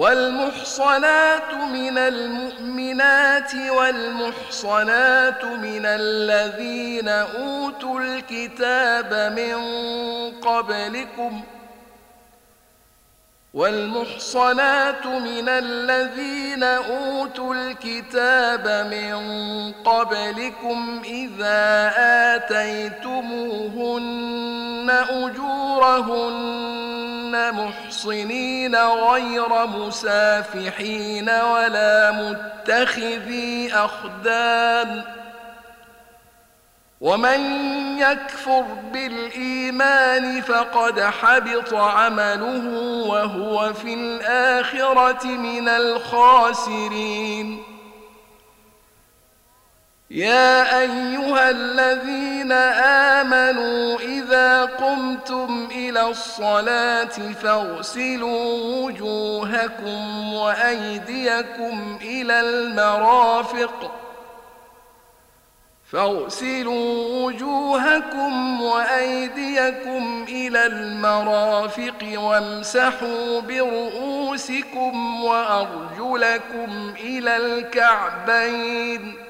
والمحصنات من المؤمنات والمحصنات من الذين أوتوا الكتاب من قبلكم والمحصنات من الذين أوتوا الكتاب من قبلكم إذا آتيتموهن أجورهن محصنين غير مسافحين ولا متخذي أخدان. ومن يكفر بالإيمان فقد حبط عمله وهو في الآخرة من الخاسرين. يا أيها الذين آمنوا إذا قمتم إلى الصلاة فاغسلوا وجوهكم وأيديكم إلى المرافق. فاغسلوا وجوهكم وأيديكم إلى المرافق وامسحوا برؤوسكم وأرجلكم إلى الكعبين.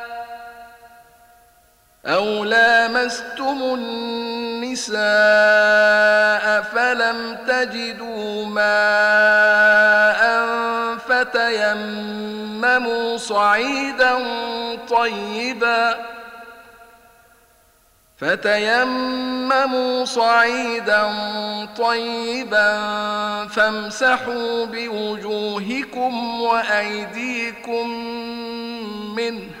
أو لامستم النساء فلم تجدوا ماء فتيمموا صعيدا طيبا فتيمموا صعيدا طيبا فامسحوا بوجوهكم وأيديكم منه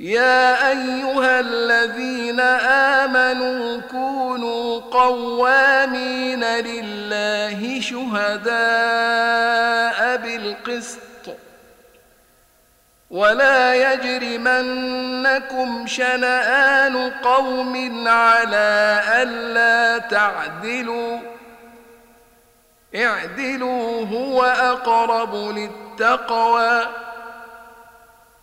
يا أيها الذين آمنوا كونوا قوامين لله شهداء بالقسط ولا يجرمنكم شنآن قوم على ألا تعدلوا اعدلوا هو أقرب للتقوى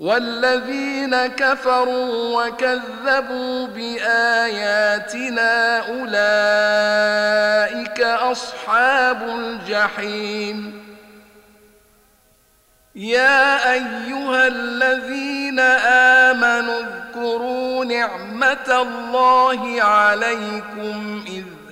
والذين كفروا وكذبوا بآياتنا أولئك أصحاب الجحيم. يا أيها الذين آمنوا اذكروا نعمة الله عليكم إذ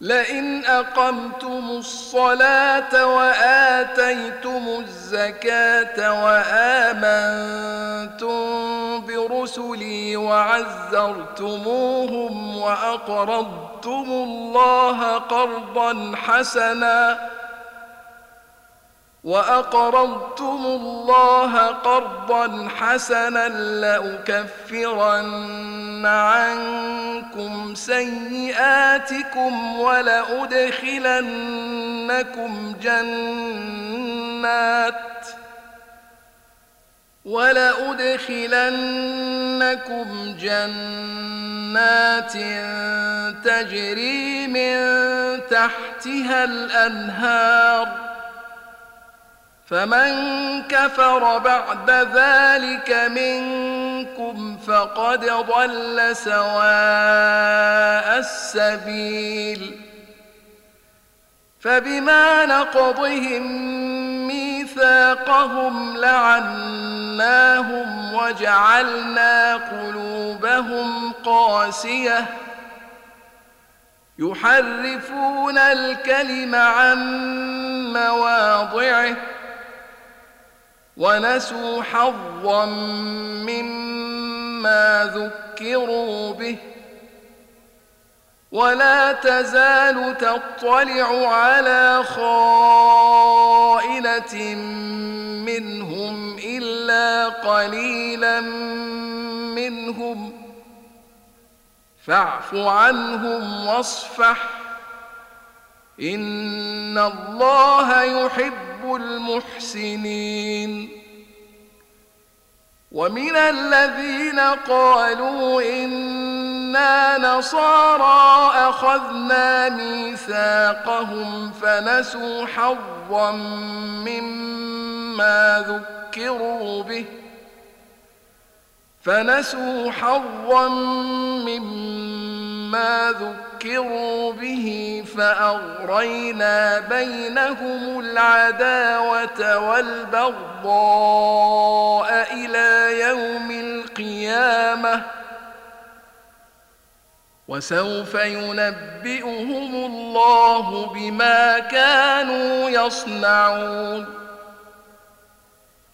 لئن أقمتم الصلاة وآتيتم الزكاة وآمنتم برسلي وعزرتموهم وأقرضتم الله قرضا حسنا وأقرضتم الله قرضا حسنا لأكفرن عنكم سيئاتكم ولأدخلنكم جنات ولأدخلنكم جنات تجري من تحتها الأنهار فمن كفر بعد ذلك منكم فقد ضل سواء السبيل. فبما نقضهم ميثاقهم لعناهم وجعلنا قلوبهم قاسية. يحرفون الكلم عن مواضعه ونسوا حظا مما ذكروا به. ولا تزال تطلع على خائنة منهم إلا قليلا منهم. فاعف عنهم واصفح. إن الله يحب المحسنين. ومن الذين قالوا إنا نصارى أخذنا ميثاقهم فنسوا حظا مما ذكروا به فنسوا حظا مما ذكروا به فأغرينا بينهم العداوة والبغضاء إلى يوم القيامة وسوف ينبئهم الله بما كانوا يصنعون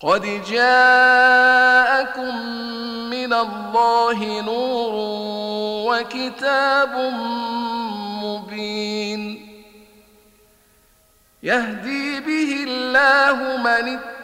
قد جاءكم من الله نور وكتاب مبين. يهدي به الله من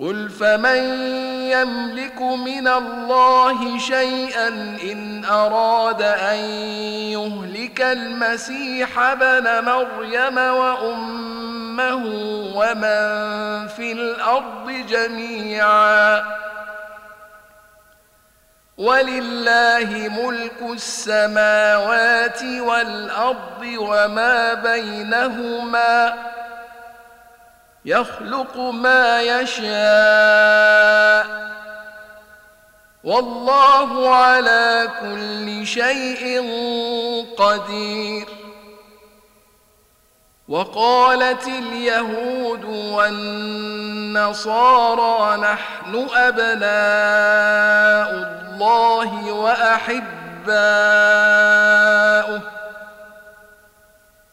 قل فمن يملك من الله شيئا إن أراد أن يهلك المسيح ابن مريم وأمه ومن في الأرض جميعا ولله ملك السماوات والأرض وما بينهما يخلق ما يشاء. والله على كل شيء قدير. وقالت اليهود والنصارى نحن أبناء الله وأحباؤه.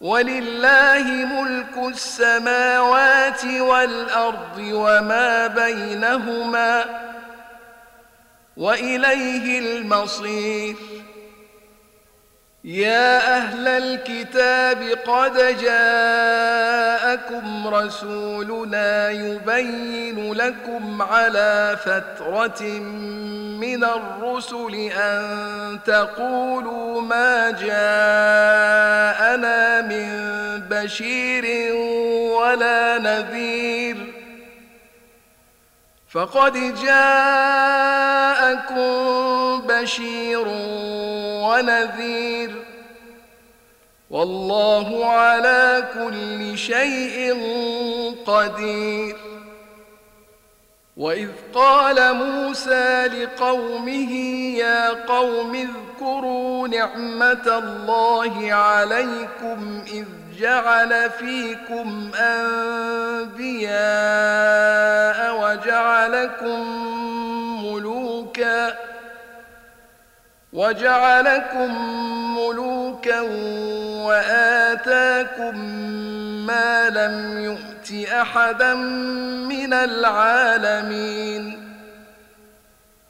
ولله ملك السماوات والأرض وما بينهما وإليه المصير. يا أهل الكتاب قد جاءكم رسولنا يبين لكم على فترة من الرسل أن تقولوا ما جاءنا من بشير ولا نذير فقد جاءكم بشير ونذير والله على كل شيء قدير وإذ قال موسى لقومه يا قوم اذكروا نعمة الله عليكم إذ جعل فيكم أنبياء وجعلكم ملوكا وجعلكم ملوكا وآتاكم ما لم يؤت أحدا من العالمين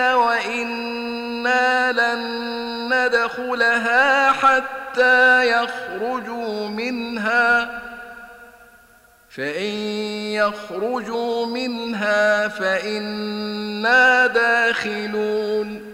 وإنا لن ندخلها حتى يخرجوا منها فإن يخرجوا منها فإنا داخلون.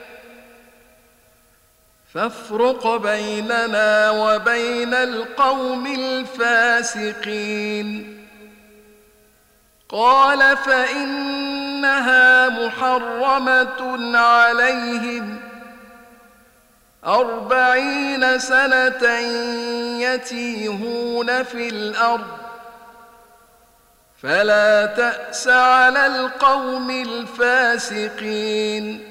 فافرق بيننا وبين القوم الفاسقين. قال فإنها محرمة عليهم. أربعين سنة يتيهون في الأرض. فلا تأس على القوم الفاسقين.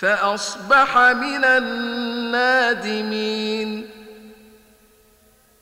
فأصبح من النادمين.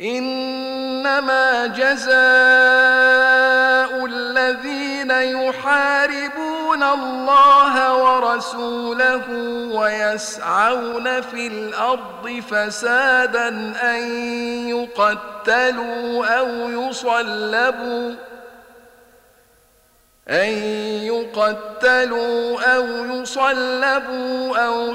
إنما جزاء الذين يحاربون الله ورسوله ويسعون في الأرض فسادا أن يقتلوا أو يصلبوا أن يقتلوا أو يصلبوا أو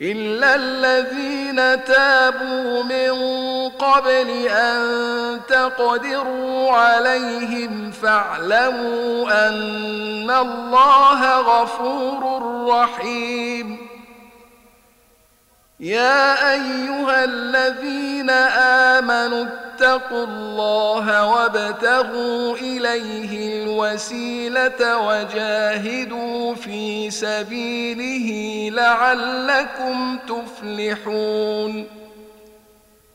إلا الذين تابوا من قبل أن تقدروا عليهم فاعلموا أن الله غفور رحيم. يا أيها الذين آمنوا اتقوا الله وابتغوا إليه الوسيلة وجاهدوا في سبيله لعلكم تفلحون.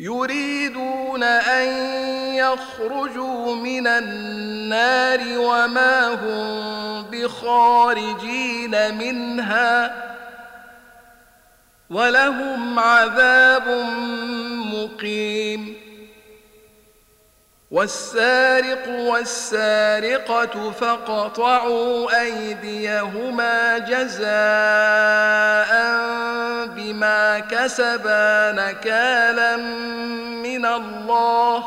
يريدون أن يخرجوا من النار وما هم بخارجين منها ولهم عذاب مقيم والسارق والسارقة فاقطعوا أيديهما جزاء بما كسبا نكالا من الله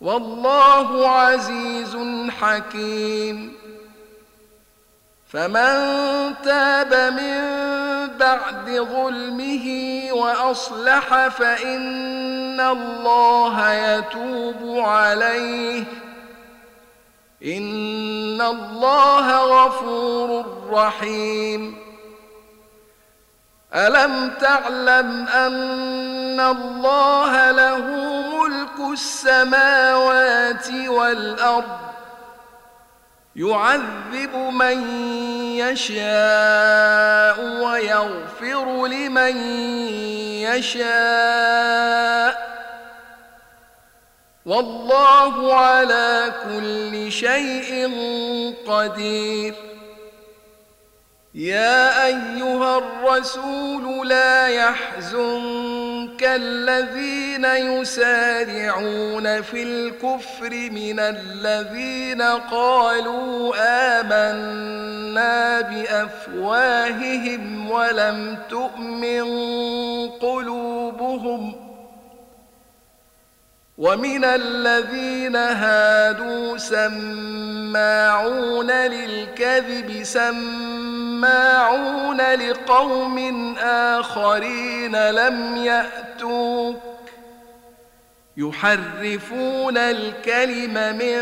والله عزيز حكيم فمن تاب من بعد ظلمه وأصلح فإن الله يتوب عليه. إن الله غفور رحيم. ألم تعلم أن الله له ملك السماوات والأرض؟ يعذب من يشاء ويغفر لمن يشاء. والله على كل شيء قدير. يا أيها الرسول لا يحزن كالذين يسارعون في الكفر من الذين قالوا آمنا بأفواههم ولم تؤمن قلوبهم ومن الذين هادوا سماعون للكذب سماعون لقوم آخرين لم يأتوك يحرفون الكلم من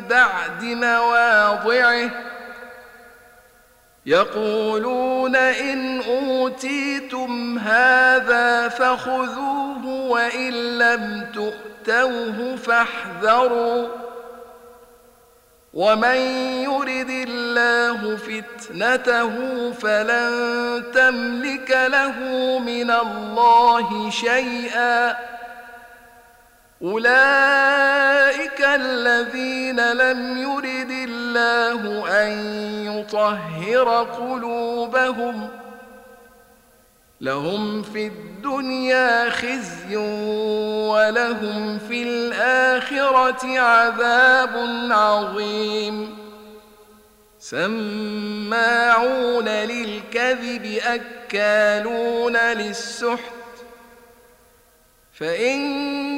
بعد مواضعه يقولون إن أوتيتم هذا فخذوه وإن لم تؤتوه فاحذروا ومن يرد الله فتنته فلن تملك له من الله شيئا أولئك الذين لم يرد الله أن يطهر قلوبهم لهم في الدنيا خزي ولهم في الآخرة عذاب عظيم. سماعون للكذب أكالون للسحت. فإن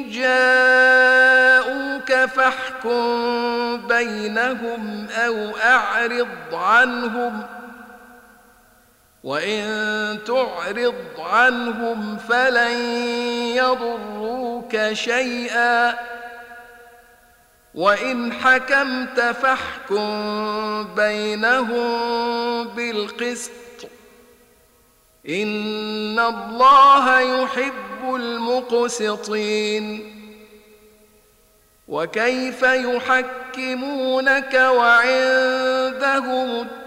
جاءوك فاحكم بينهم أو أعرض عنهم وإن تعرض عنهم فلن يضروك شيئا. وإن حكمت فاحكم بينهم بالقسط. إن الله يحب المقسطين. وكيف يحكمونك وعندهم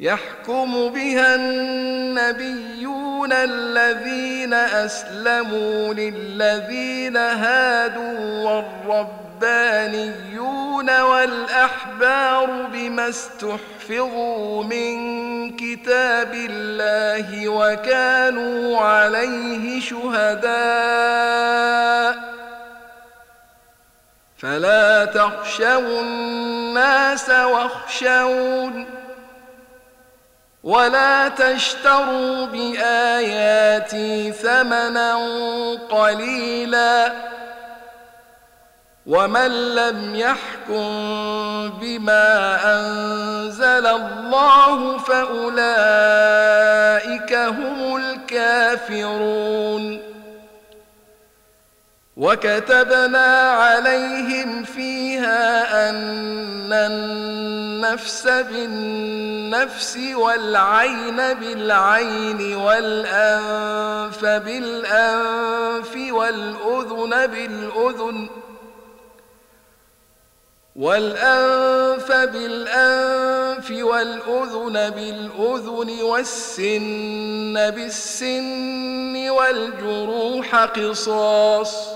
يحكم بها النبيون الذين أسلموا للذين هادوا والربانيون والأحبار بما استحفظوا من كتاب الله وكانوا عليه شهداء فلا تخشوا الناس واخشون ولا تشتروا بآياتي ثمنا قليلا ومن لم يحكم بما أنزل الله فأولئك هم الكافرون وكتبنا عليهم فيها أن النفس بالنفس والعين بالعين والأنف بالأنف والأذن بالأذن والأنف بالأنف والأذن بالأذن والسن بالسن والجروح قصاص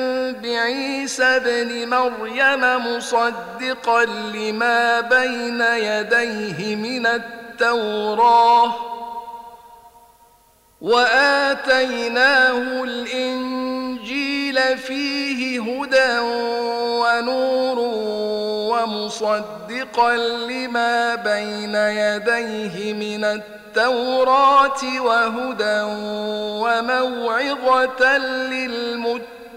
بعيسى ابن مريم مصدقا لما بين يديه من التوراه وآتيناه الإنجيل فيه هدى ونور ومصدقا لما بين يديه من التوراه وهدى وموعظة للمتقين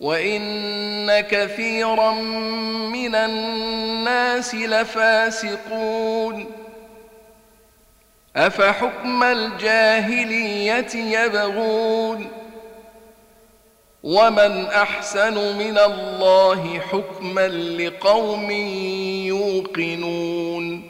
وان كثيرا من الناس لفاسقون افحكم الجاهليه يبغون ومن احسن من الله حكما لقوم يوقنون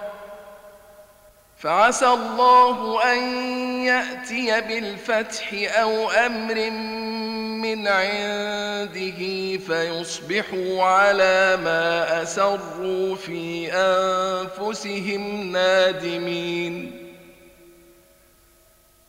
فعسى الله أن يأتي بالفتح أو أمر من عنده فيصبحوا على ما أسروا في أنفسهم نادمين.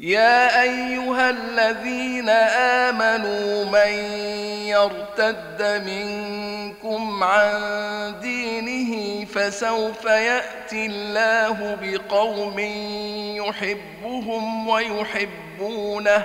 يا أيها الذين آمنوا من يرتد منكم عن دينه فسوف يأتي الله بقوم يحبهم ويحبونه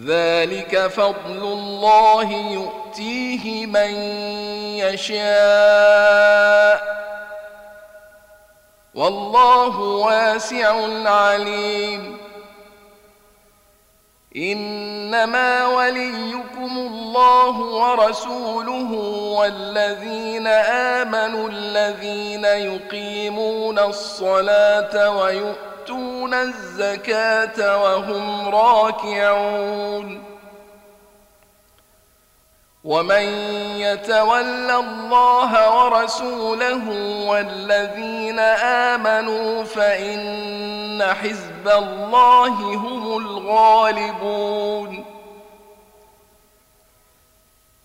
ذلك فضل الله يؤتيه من يشاء. والله واسع عليم. إنما وليكم الله ورسوله والذين آمنوا الذين يقيمون الصلاة ويؤتون الزكاة وهم راكعون. ومن يتول الله ورسوله والذين آمنوا فإن حزب الله هم الغالبون.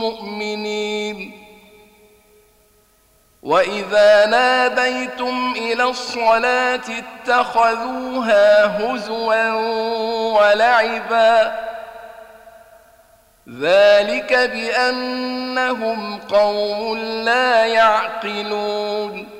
مؤمنين وإذا ناديتم إلى الصلاة اتخذوها هزوا ولعبا. ذلك بأنهم قوم لا يعقلون.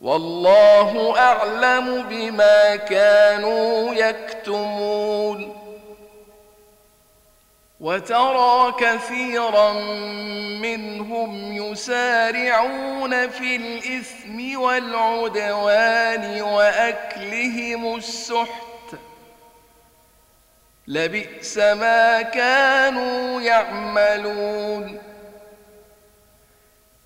والله أعلم بما كانوا يكتمون. وترى كثيرا منهم يسارعون في الإثم والعدوان وأكلهم السحت. لبئس ما كانوا يعملون.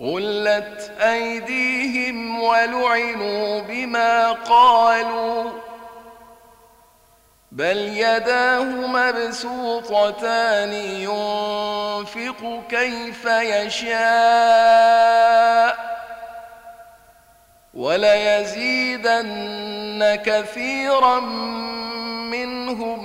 غلت ايديهم ولعنوا بما قالوا بل يداه مبسوطتان ينفق كيف يشاء وليزيدن كثيرا منهم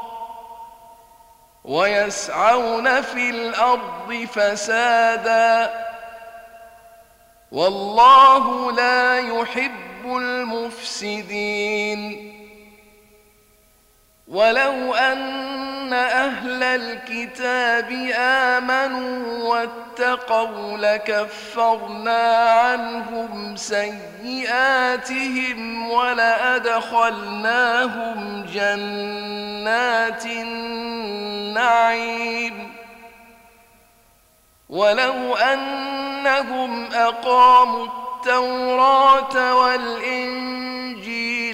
ويسعون في الأرض فسادا. والله لا يحب المفسدين. ولو أن أهل الكتاب آمنوا واتقوا لكفرنا عنهم سيئاتهم ولأدخلناهم جنات النعيم ولو أنهم أقاموا التوراة والإنجيل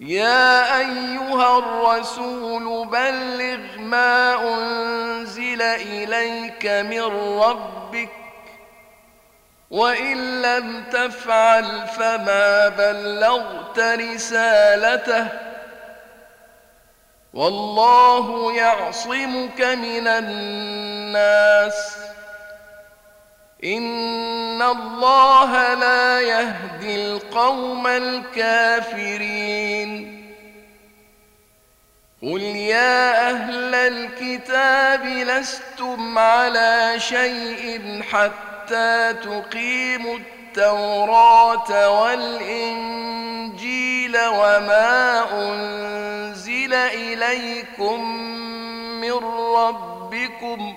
يا أيها الرسول بلغ ما أنزل إليك من ربك وإن لم تفعل فما بلغت رسالته والله يعصمك من الناس. ان الله لا يهدي القوم الكافرين. قل يا أهل الكتاب لستم على شيء حتى تقيموا التوراه والانجيل وما أنزل إليكم من ربكم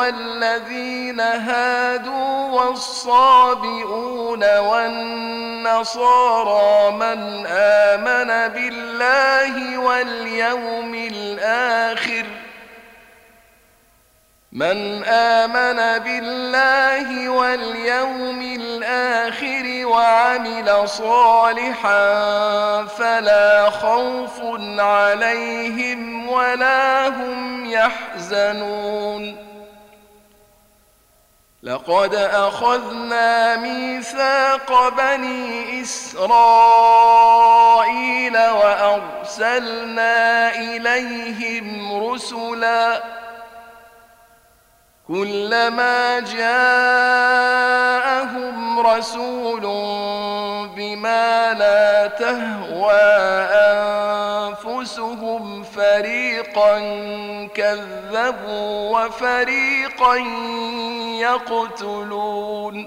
والذين هادوا والصابئون والنصارى من آمن بالله واليوم الآخر من آمن بالله واليوم الآخر وعمل صالحا فلا خوف عليهم ولا هم يحزنون لقد أخذنا ميثاق بني إسرائيل وأرسلنا إليهم رسلاً كلما جاءهم رسول بما لا تهوى أنفسهم فريقا كذبوا وفريقا يقتلون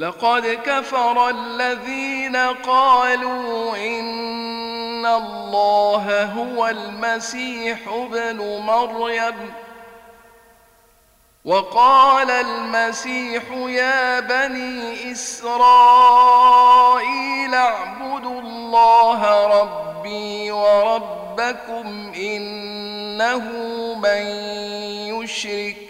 لقد كفر الذين قالوا إن الله هو المسيح ابن مريم. وقال المسيح يا بني إسرائيل اعبدوا الله ربي وربكم إنه من يشرك.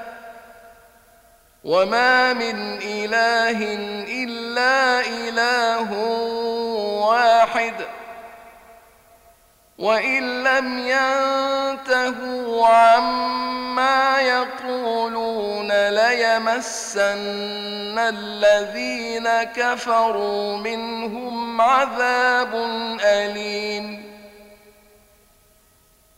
وما من إله إلا إله واحد وإن لم ينتهوا عما يقولون ليمسن الذين كفروا منهم عذاب أليم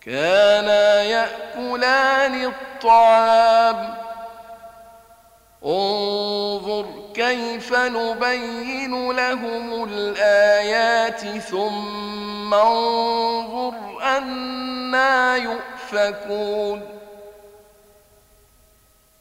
كانا يأكلان الطعام. انظر كيف نبين لهم الآيات ثم انظر أنا يؤفكون.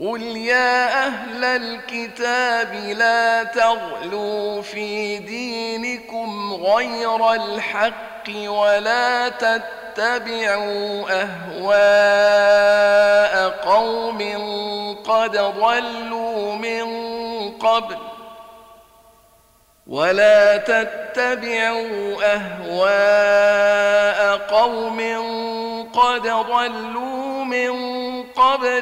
قل يا أهل الكتاب لا تغلوا في دينكم غير الحق ولا تتبعوا أهواء قوم قد ضلوا من قبل ولا تتبعوا أهواء قوم قد ضلوا من قبل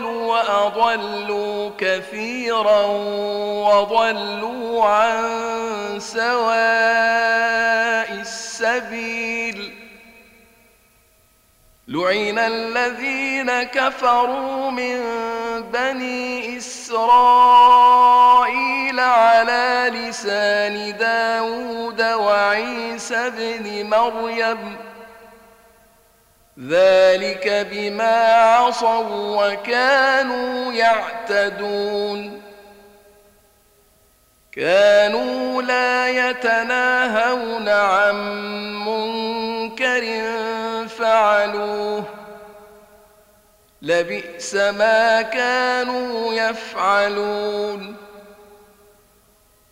وأضلوا كثيرا وضلوا عن سواء السبيل. لعن الذين كفروا من بني إسرائيل على لسان داود وعيسى بن مريم ذلك بما عصوا وكانوا يعتدون. كانوا لا يتناهون عن منكر فعلوه. لبئس ما كانوا يفعلون.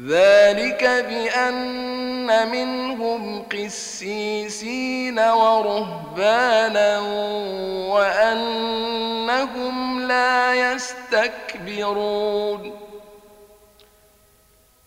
ذلك بأن منهم قسيسين ورهبانا وأنهم لا يستكبرون.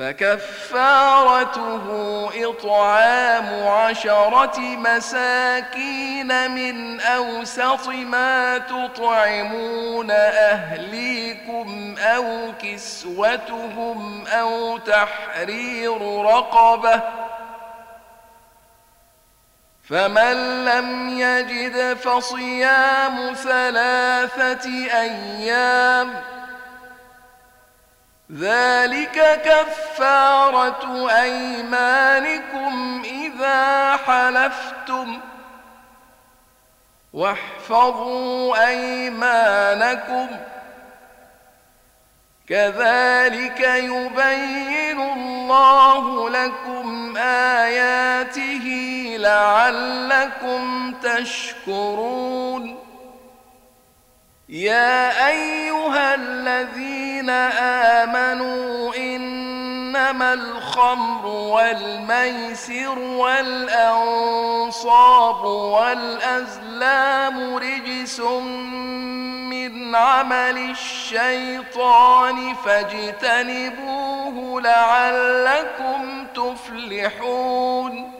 فكفارته إطعام عشرة مساكين من أوسط ما تطعمون أهليكم أو كسوتهم أو تحرير رقبة فمن لم يجد فصيام ثلاثة أيام ذلك كفارة أيمانكم إذا حلفتم. واحفظوا أيمانكم. كذلك يبين الله لكم آياته لعلكم تشكرون. يا أيها الذين آمنوا إنما الخمر والميسر والأنصاب والأزلام رجس من عمل الشيطان فاجتنبوه لعلكم تفلحون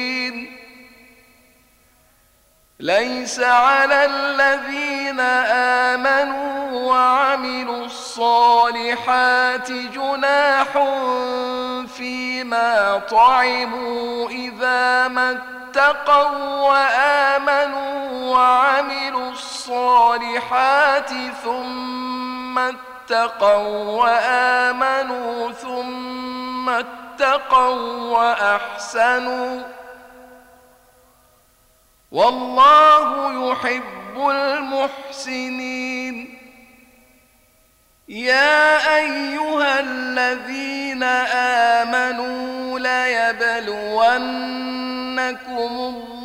ليس على الذين آمنوا وعملوا الصالحات جناح فيما طعموا إذا ما اتقوا وآمنوا وعملوا الصالحات ثم اتقوا وآمنوا ثم اتقوا وأحسنوا والله يحب المحسنين. يا أيها الذين آمنوا ليبلونكم الله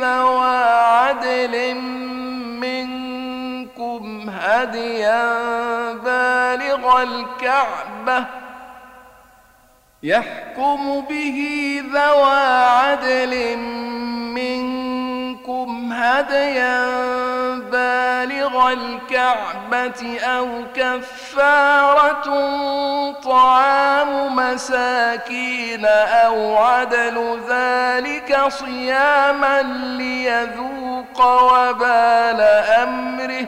ذوى عدل منكم هديا بالغ الكعبة يحكم به ذوى عدل منكم هديا بالغ الكعبة أو كفارة طعام مساكين أو عدل ذلك صياما ليذوق وبال أمره.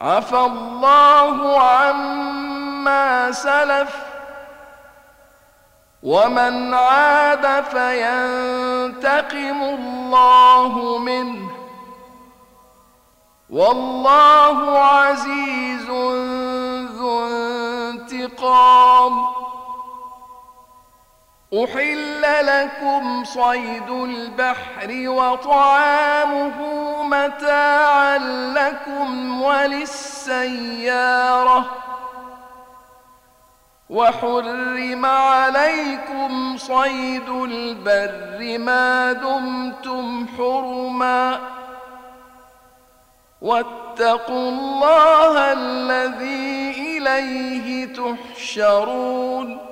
عفى الله عما سلف. ومن عاد فينتقم الله منه. والله عزيز ذو انتقام. أحل لكم صيد البحر وطعامه متاعا لكم وللسيارة. وحرم عليكم صيد البر ما دمتم حرما واتقوا الله الذي إليه تحشرون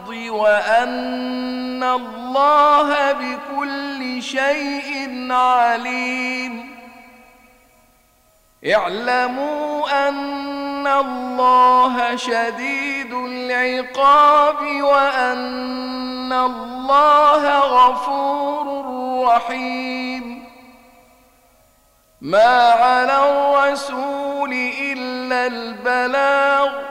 وأن الله بكل شيء عليم. اعلموا أن الله شديد العقاب وأن الله غفور رحيم. ما على الرسول إلا البلاغ.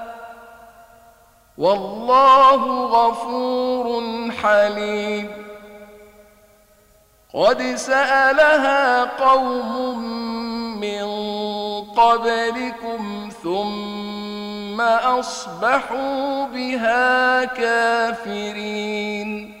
والله غفور حليم. قد سألها قوم من قبلكم ثم أصبحوا بها كافرين.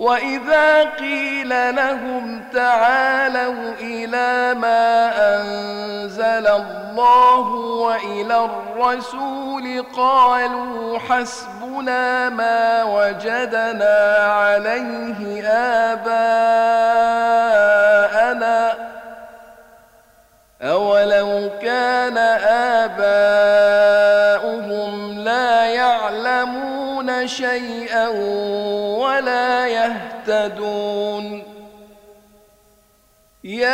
واذا قيل لهم تعالوا إلى ما انزل الله والى الرسول قالوا حسبنا ما وجدنا عليه اباءنا اولو كان اباؤهم لا يعلمون شيئا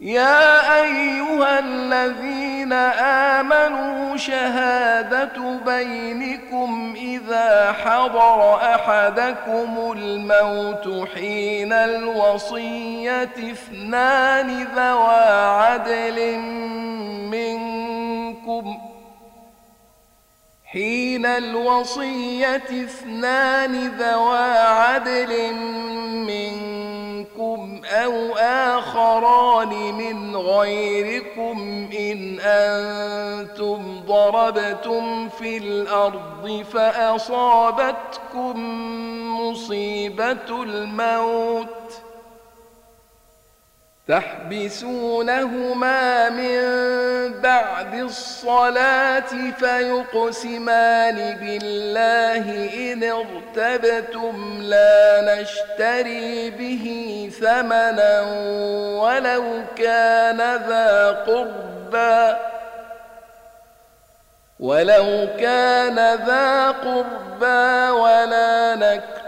يا أيها الذين آمنوا شهادة بينكم إذا حضر أحدكم الموت حين الوصية اثنان ذوى عدل منكم حين الوصية اثنان ذوى عدل منكم أو آخران من غيركم إن أنتم ضربتم في الأرض فأصابتكم مصيبة الموت تحبسونهما من بعد الصلاة فيقسمان بالله إن ارتبتم لا نشتري به ثمنا ولو كان ذا قربى ولو كان ذا قربى ولا نكتم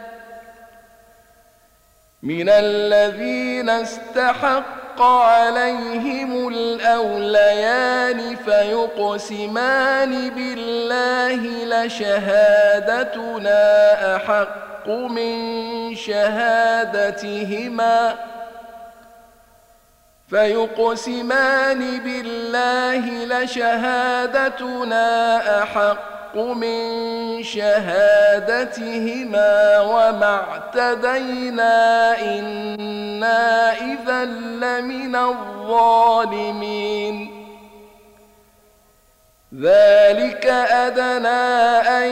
من الذين استحق عليهم الأوليان فيقسمان بالله لشهادتنا أحق من شهادتهما فيقسمان بالله لشهادتنا أحق من شهادتهما وما اعتدينا إنا إذا لمن الظالمين. ذلك أدنى أن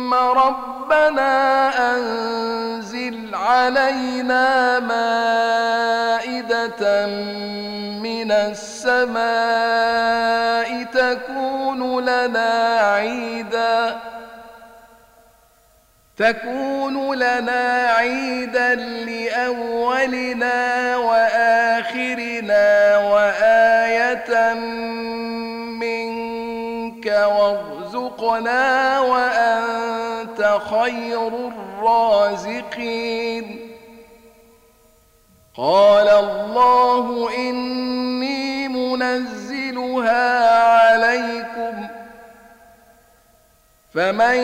ربنا أنزل علينا مائدة من السماء تكون لنا عيدا تكون لنا عيدا لأولنا وآخرنا وآية منك وارزقنا وأنت خير الرازقين. قال الله إني منزلها عليكم فمن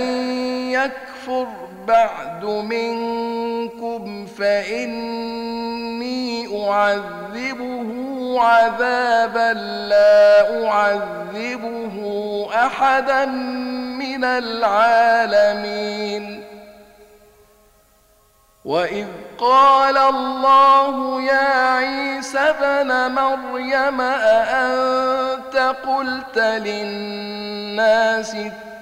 يكفر بعد منكم فإني أعذبه عذابا لا أعذبه أحدا من العالمين وإذ قال الله يا عيسى ابن مريم أأنت قلت للناس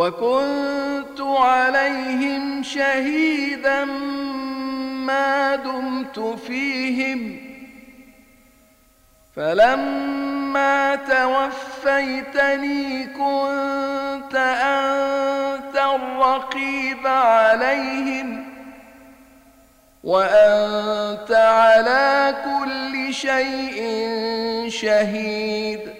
وكنت عليهم شهيدا ما دمت فيهم. فلما توفيتني كنت أنت الرقيب عليهم وأنت على كل شيء شهيد.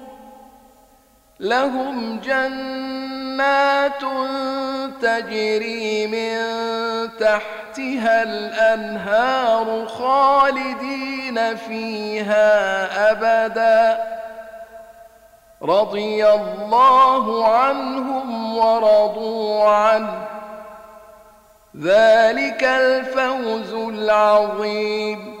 لهم جنات تجري من تحتها الأنهار خالدين فيها أبدا. رضي الله عنهم ورضوا عنه. ذلك الفوز العظيم.